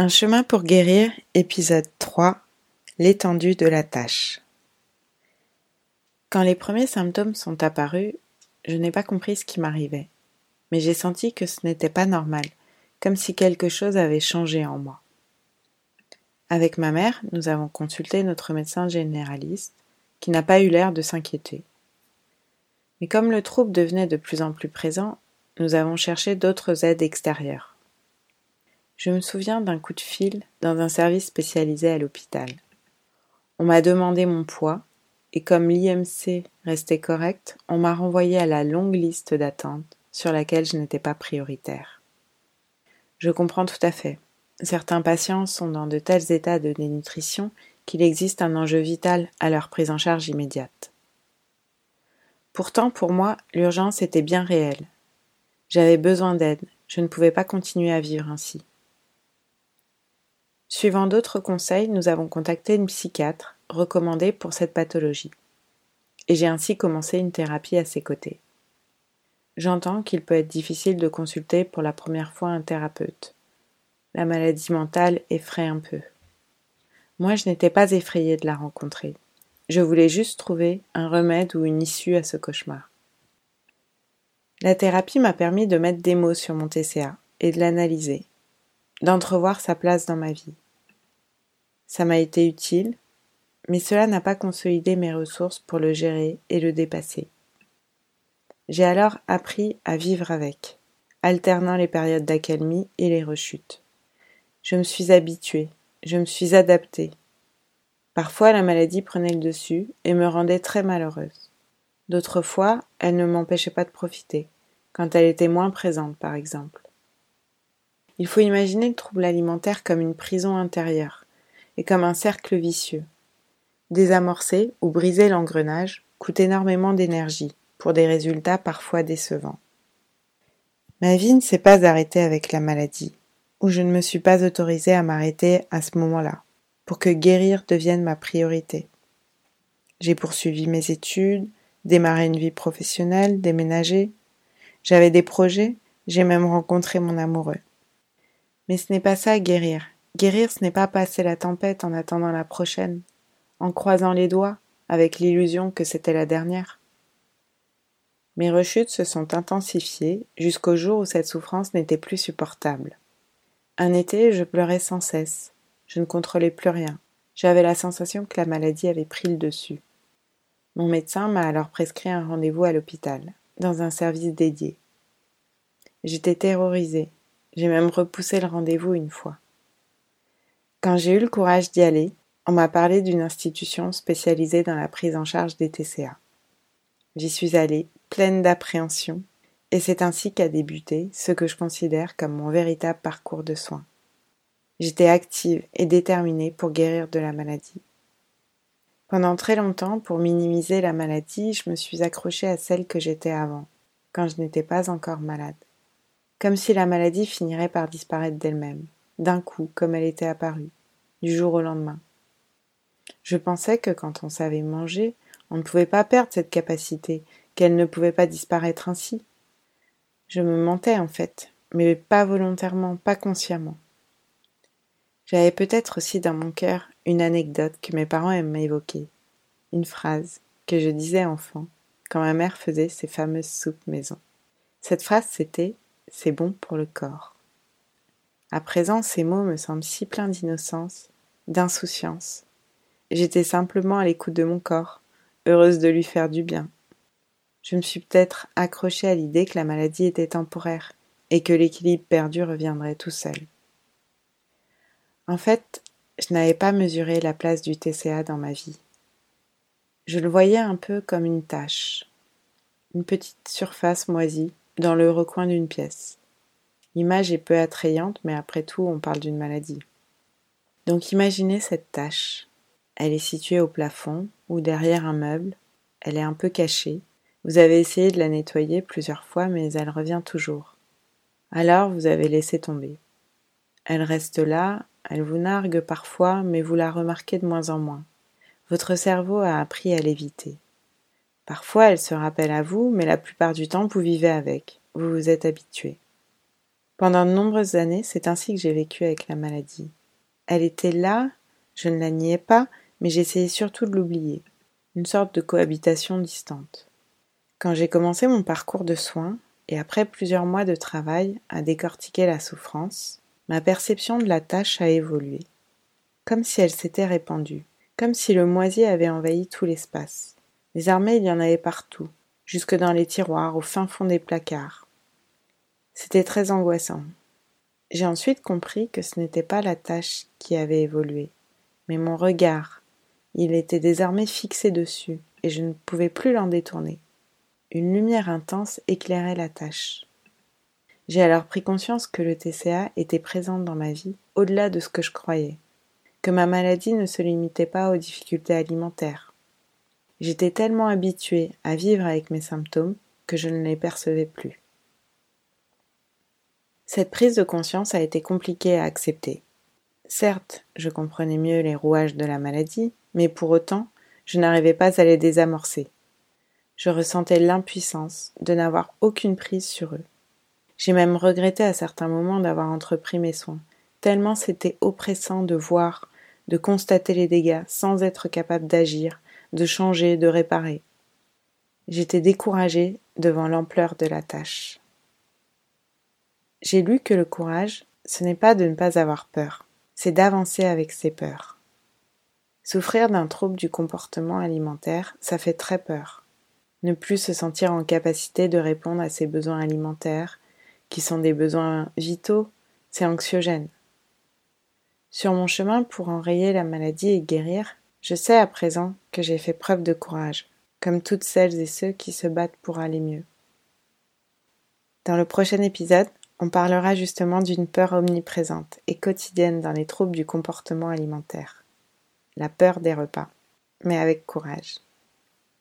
Un chemin pour guérir, épisode 3 L'étendue de la tâche. Quand les premiers symptômes sont apparus, je n'ai pas compris ce qui m'arrivait, mais j'ai senti que ce n'était pas normal, comme si quelque chose avait changé en moi. Avec ma mère, nous avons consulté notre médecin généraliste, qui n'a pas eu l'air de s'inquiéter. Mais comme le trouble devenait de plus en plus présent, nous avons cherché d'autres aides extérieures. Je me souviens d'un coup de fil dans un service spécialisé à l'hôpital. On m'a demandé mon poids, et comme l'IMC restait correct, on m'a renvoyé à la longue liste d'attente sur laquelle je n'étais pas prioritaire. Je comprends tout à fait. Certains patients sont dans de tels états de dénutrition qu'il existe un enjeu vital à leur prise en charge immédiate. Pourtant, pour moi, l'urgence était bien réelle. J'avais besoin d'aide, je ne pouvais pas continuer à vivre ainsi. Suivant d'autres conseils, nous avons contacté une psychiatre recommandée pour cette pathologie. Et j'ai ainsi commencé une thérapie à ses côtés. J'entends qu'il peut être difficile de consulter pour la première fois un thérapeute. La maladie mentale effraie un peu. Moi, je n'étais pas effrayée de la rencontrer. Je voulais juste trouver un remède ou une issue à ce cauchemar. La thérapie m'a permis de mettre des mots sur mon TCA et de l'analyser, d'entrevoir sa place dans ma vie. Ça m'a été utile, mais cela n'a pas consolidé mes ressources pour le gérer et le dépasser. J'ai alors appris à vivre avec, alternant les périodes d'accalmie et les rechutes. Je me suis habituée, je me suis adaptée. Parfois la maladie prenait le dessus et me rendait très malheureuse. D'autres fois, elle ne m'empêchait pas de profiter, quand elle était moins présente par exemple. Il faut imaginer le trouble alimentaire comme une prison intérieure et comme un cercle vicieux. Désamorcer ou briser l'engrenage coûte énormément d'énergie pour des résultats parfois décevants. Ma vie ne s'est pas arrêtée avec la maladie où je ne me suis pas autorisée à m'arrêter à ce moment-là, pour que guérir devienne ma priorité. J'ai poursuivi mes études, démarré une vie professionnelle, déménagé. J'avais des projets, j'ai même rencontré mon amoureux. Mais ce n'est pas ça guérir. Guérir, ce n'est pas passer la tempête en attendant la prochaine, en croisant les doigts, avec l'illusion que c'était la dernière. Mes rechutes se sont intensifiées jusqu'au jour où cette souffrance n'était plus supportable. Un été, je pleurais sans cesse. Je ne contrôlais plus rien. J'avais la sensation que la maladie avait pris le dessus. Mon médecin m'a alors prescrit un rendez-vous à l'hôpital, dans un service dédié. J'étais terrorisée. J'ai même repoussé le rendez-vous une fois. Quand j'ai eu le courage d'y aller, on m'a parlé d'une institution spécialisée dans la prise en charge des TCA. J'y suis allée, pleine d'appréhension, et c'est ainsi qu'a débuté ce que je considère comme mon véritable parcours de soins. J'étais active et déterminée pour guérir de la maladie. Pendant très longtemps, pour minimiser la maladie, je me suis accrochée à celle que j'étais avant, quand je n'étais pas encore malade. Comme si la maladie finirait par disparaître d'elle-même, d'un coup, comme elle était apparue, du jour au lendemain. Je pensais que quand on savait manger, on ne pouvait pas perdre cette capacité, qu'elle ne pouvait pas disparaître ainsi. Je me mentais en fait, mais pas volontairement, pas consciemment. J'avais peut-être aussi dans mon cœur une anecdote que mes parents aiment évoquer, une phrase que je disais enfant quand ma mère faisait ses fameuses soupes maison. Cette phrase c'était C'est bon pour le corps. À présent, ces mots me semblent si pleins d'innocence, d'insouciance. J'étais simplement à l'écoute de mon corps, heureuse de lui faire du bien, je me suis peut-être accrochée à l'idée que la maladie était temporaire et que l'équilibre perdu reviendrait tout seul. En fait, je n'avais pas mesuré la place du TCA dans ma vie. Je le voyais un peu comme une tache, une petite surface moisie dans le recoin d'une pièce. L'image est peu attrayante, mais après tout, on parle d'une maladie. Donc imaginez cette tache. Elle est située au plafond ou derrière un meuble, elle est un peu cachée, vous avez essayé de la nettoyer plusieurs fois, mais elle revient toujours. Alors vous avez laissé tomber. Elle reste là, elle vous nargue parfois, mais vous la remarquez de moins en moins. Votre cerveau a appris à l'éviter. Parfois elle se rappelle à vous, mais la plupart du temps vous vivez avec, vous vous êtes habitué. Pendant de nombreuses années, c'est ainsi que j'ai vécu avec la maladie. Elle était là, je ne la niais pas, mais j'essayais surtout de l'oublier. Une sorte de cohabitation distante. Quand j'ai commencé mon parcours de soins, et après plusieurs mois de travail à décortiquer la souffrance, ma perception de la tâche a évolué. Comme si elle s'était répandue, comme si le moisi avait envahi tout l'espace. armées, il y en avait partout, jusque dans les tiroirs, au fin fond des placards. C'était très angoissant. J'ai ensuite compris que ce n'était pas la tâche qui avait évolué, mais mon regard. Il était désormais fixé dessus, et je ne pouvais plus l'en détourner. Une lumière intense éclairait la tâche. J'ai alors pris conscience que le TCA était présent dans ma vie au-delà de ce que je croyais, que ma maladie ne se limitait pas aux difficultés alimentaires. J'étais tellement habituée à vivre avec mes symptômes que je ne les percevais plus. Cette prise de conscience a été compliquée à accepter. Certes, je comprenais mieux les rouages de la maladie, mais pour autant, je n'arrivais pas à les désamorcer. Je ressentais l'impuissance de n'avoir aucune prise sur eux. J'ai même regretté à certains moments d'avoir entrepris mes soins, tellement c'était oppressant de voir, de constater les dégâts sans être capable d'agir, de changer, de réparer. J'étais découragée devant l'ampleur de la tâche. J'ai lu que le courage, ce n'est pas de ne pas avoir peur, c'est d'avancer avec ses peurs. Souffrir d'un trouble du comportement alimentaire, ça fait très peur. Ne plus se sentir en capacité de répondre à ses besoins alimentaires, qui sont des besoins vitaux, c'est anxiogène. Sur mon chemin pour enrayer la maladie et guérir, je sais à présent que j'ai fait preuve de courage, comme toutes celles et ceux qui se battent pour aller mieux. Dans le prochain épisode, on parlera justement d'une peur omniprésente et quotidienne dans les troubles du comportement alimentaire. La peur des repas, mais avec courage.